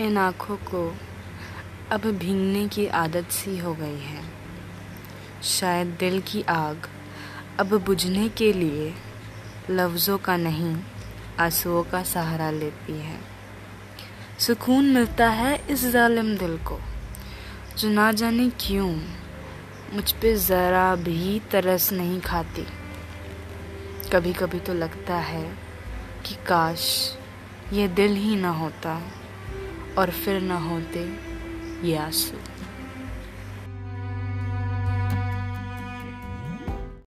इन आँखों को अब भीगने की आदत सी हो गई है। शायद दिल की आग अब बुझने के लिए लफ्ज़ों का नहीं, आंसुओं का सहारा लेती है। सुकून मिलता है इस जालिम दिल को, जो ना जाने क्यों मुझ पे ज़रा भी तरस नहीं खाती। कभी कभी तो लगता है कि काश ये दिल ही ना होता। और फिर न होते ये आँसू।